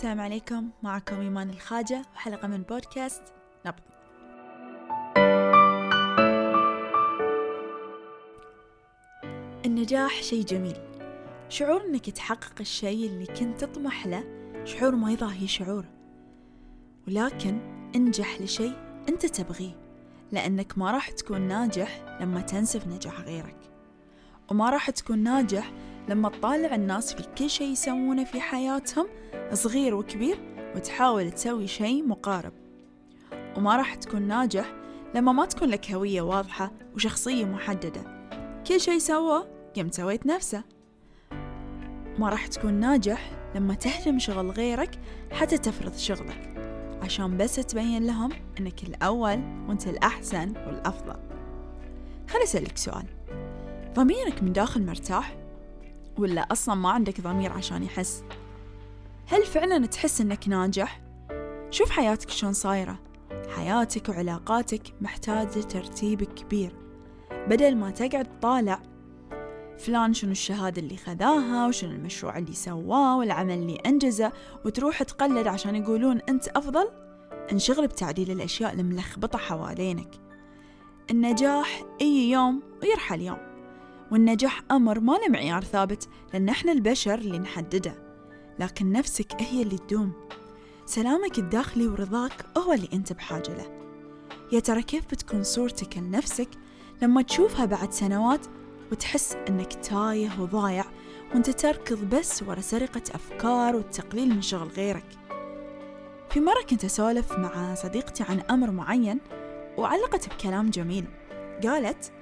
السلام عليكم. معكم إيمان الخاجة وحلقة من بودكاست نبض. النجاح شيء جميل. شعور إنك تحقق الشيء اللي كنت تطمح له شعور ما يضاهي شعور. ولكن انجح لشيء أنت تبغيه لأنك ما راح تكون ناجح لما تنسف نجاح غيرك. وما راح تكون ناجح لما تطالع الناس في كل شيء يسوونه في حياتهم صغير وكبير وتحاول تسوي شيء مقارب. وما راح تكون ناجح لما ما تكون لك هوية واضحة وشخصية محددة. كل شيء سواه قمت سويت نفسه. ما راح تكون ناجح لما تهدم شغل غيرك حتى تفرض شغلك عشان بس تبين لهم إنك الأول وأنت الأحسن والأفضل. خلي أسألك سؤال. ضميرك من داخل مرتاح؟ ولا أصلا ما عندك ضمير عشان يحس؟ هل فعلا تحس إنك ناجح؟ شوف حياتك شلون صايرة. حياتك وعلاقاتك محتاجة ترتيب كبير. بدل ما تقعد تطالع. فلان شنو الشهادة اللي خذاها وشنو المشروع اللي سواه والعمل اللي أنجزه وتروح تقلد عشان يقولون أنت أفضل؟ انشغل بتعديل الأشياء الملخبطة حوالينك. النجاح أي يوم ويرحل يوم. والنجاح أمر ما له معيار ثابت لأن إحنا البشر اللي نحدده. لكن نفسك هي اللي تدوم. سلامك الداخلي ورضاك هو اللي أنت بحاجة له. يا ترى كيف بتكون صورتك لنفسك لما تشوفها بعد سنوات وتحس أنك تايه وضايع وأنت تركض بس ورا سرقة أفكار والتقليل من شغل غيرك؟ في مرة كنت أسولف مع صديقتي عن أمر معين وعلقت بكلام جميل. قالت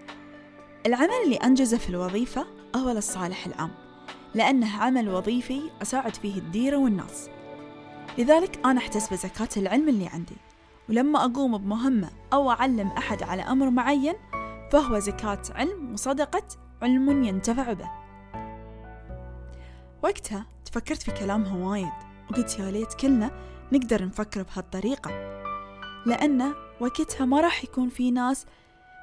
العمل اللي أنجزه في الوظيفة هو للصالح العام. لأنه عمل وظيفي أساعد فيه الديرة والناس. لذلك أنا أحتسب زكاة العلم اللي عندي. ولما أقوم بمهمة أو أعلم أحد على أمر معين فهو زكاة علم وصدقة علم ينتفع به. وقتها تفكرت في كلامها وايد وقلت يا ليت كلنا نقدر نفكر بهالطريقة. لأن وقتها ما راح يكون في ناس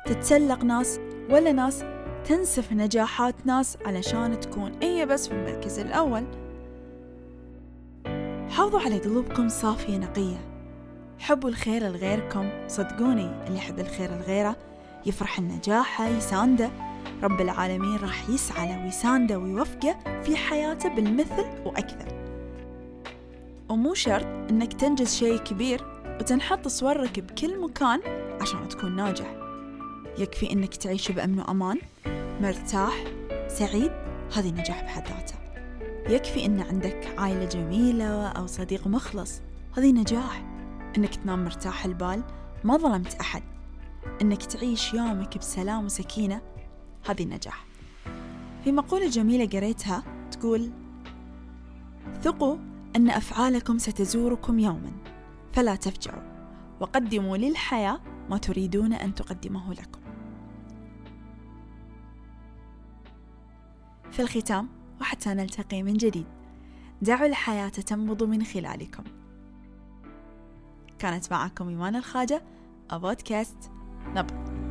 تتسلق ناس ولا ناس تنسف نجاحات ناس علشان تكون هي بس في المركز الأول. حافظوا على قلوبكم صافية نقية. حبوا الخير لغيركم صدقوني اللي يحب الخير لغيره يفرح النجاحه يسانده رب العالمين راح يسعى له ويسانده ويوفقه في حياته بالمثل وأكثر. ومو شرط إنك تنجز شيء كبير وتنحط صورك بكل مكان عشان تكون ناجح. يكفي إنك تعيش بأمن وأمان مرتاح سعيد. هذه نجاح بحد ذاته. يكفي إن عندك عائلة جميلة أو صديق مخلص. هذه نجاح. إنك تنام مرتاح البال ما ظلمت أحد. إنك تعيش يومك بسلام وسكينة هذه نجاح. في مقولة جميلة قريتها تقول ثقوا أن أفعالكم ستزوركم يوما فلا تفجعوا. وقدموا للحياة ما تريدون أن تقدمه لكم. في الختام وحتى نلتقي من جديد. دعوا الحياة تنبض من خلالكم. كانت معكم إيمان الخاجة بودكاست نبض.